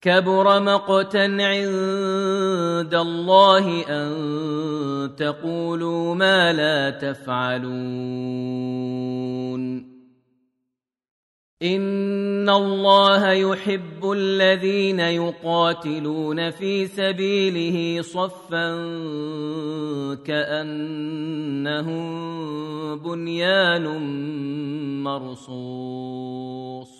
كبر مقتا عند الله ان تقولوا ما لا تفعلون ان الله يحب الذين يقاتلون في سبيله صفا كانهم بنيان مرصوص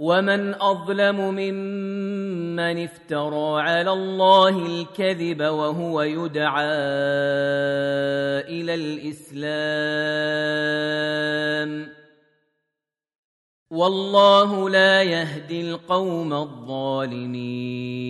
ومن اظلم ممن افترى على الله الكذب وهو يدعى إلى الاسلام والله لا يهدي القوم الظالمين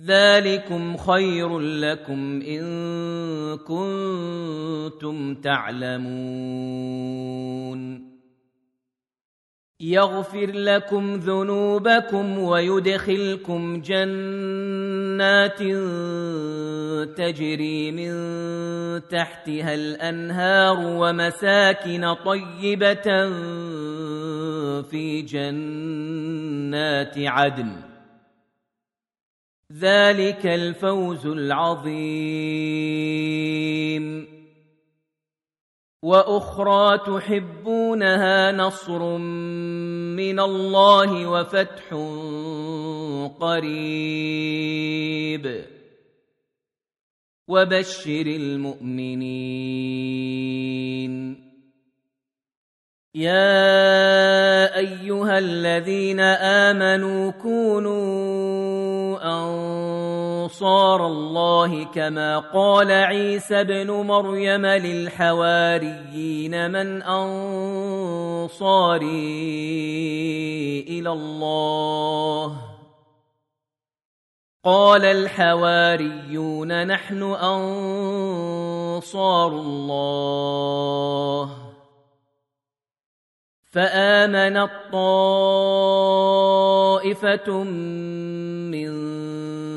ذلكم خير لكم إن كنتم تعلمون. يغفر لكم ذنوبكم ويدخلكم جنات تجري من تحتها الأنهار ومساكن طيبة في جنات عدن. ذلك الفوز العظيم. وأخرى تحبونها نصر من الله وفتح قريب. وبشر المؤمنين. يا أيها الذين آمنوا كونوا انصار الله كما قال عيسى ابن مريم للحواريين من أنصاري إلى الله. قال الحواريون نحن أنصار الله. فامنت طائفه من